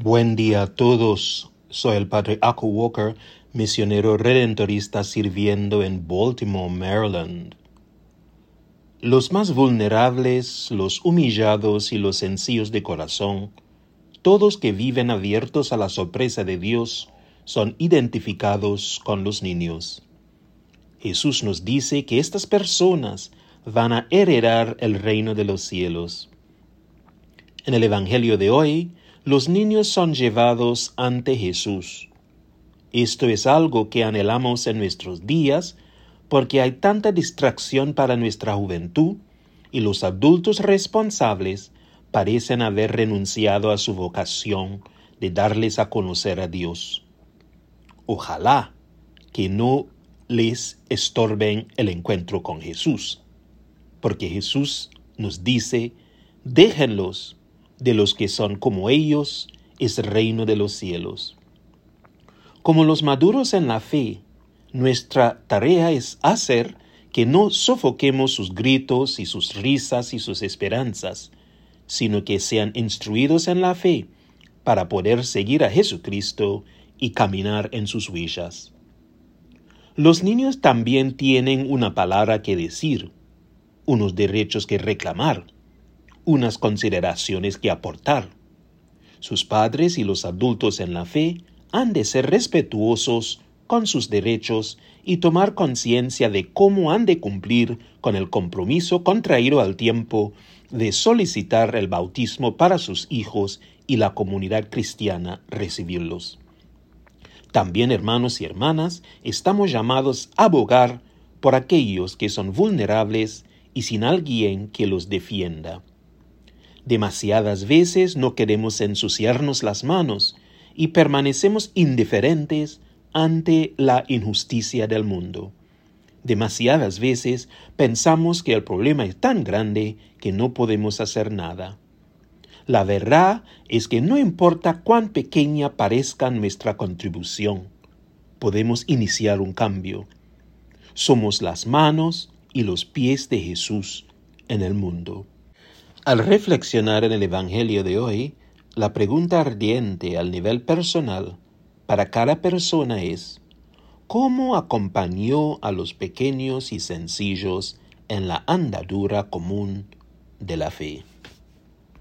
Buen día a todos. Soy el padre Aku Walker, misionero redentorista sirviendo en Baltimore, Maryland. Los más vulnerables, los humillados y los sencillos de corazón, todos que viven abiertos a la sorpresa de Dios, son identificados con los niños. Jesús nos dice que estas personas van a heredar el reino de los cielos. En el Evangelio de hoy, los niños son llevados ante Jesús. Esto es algo que anhelamos en nuestros días porque hay tanta distracción para nuestra juventud y los adultos responsables parecen haber renunciado a su vocación de darles a conocer a Dios. Ojalá que no les estorben el encuentro con Jesús, porque Jesús nos dice, déjenlos de los que son como ellos es reino de los cielos. Como los maduros en la fe, nuestra tarea es hacer que no sofoquemos sus gritos y sus risas y sus esperanzas, sino que sean instruidos en la fe para poder seguir a Jesucristo y caminar en sus huellas. Los niños también tienen una palabra que decir, unos derechos que reclamar, unas consideraciones que aportar. Sus padres y los adultos en la fe han de ser respetuosos con sus derechos y tomar conciencia de cómo han de cumplir con el compromiso contraído al tiempo de solicitar el bautismo para sus hijos y la comunidad cristiana recibirlos. También, hermanos y hermanas, estamos llamados a abogar por aquellos que son vulnerables y sin alguien que los defienda. Demasiadas veces no queremos ensuciarnos las manos y permanecemos indiferentes ante la injusticia del mundo. Demasiadas veces pensamos que el problema es tan grande que no podemos hacer nada. La verdad es que no importa cuán pequeña parezca nuestra contribución, podemos iniciar un cambio. Somos las manos y los pies de Jesús en el mundo. Al reflexionar en el Evangelio de hoy, la pregunta ardiente al nivel personal para cada persona es, ¿cómo acompañó a los pequeños y sencillos en la andadura común de la fe?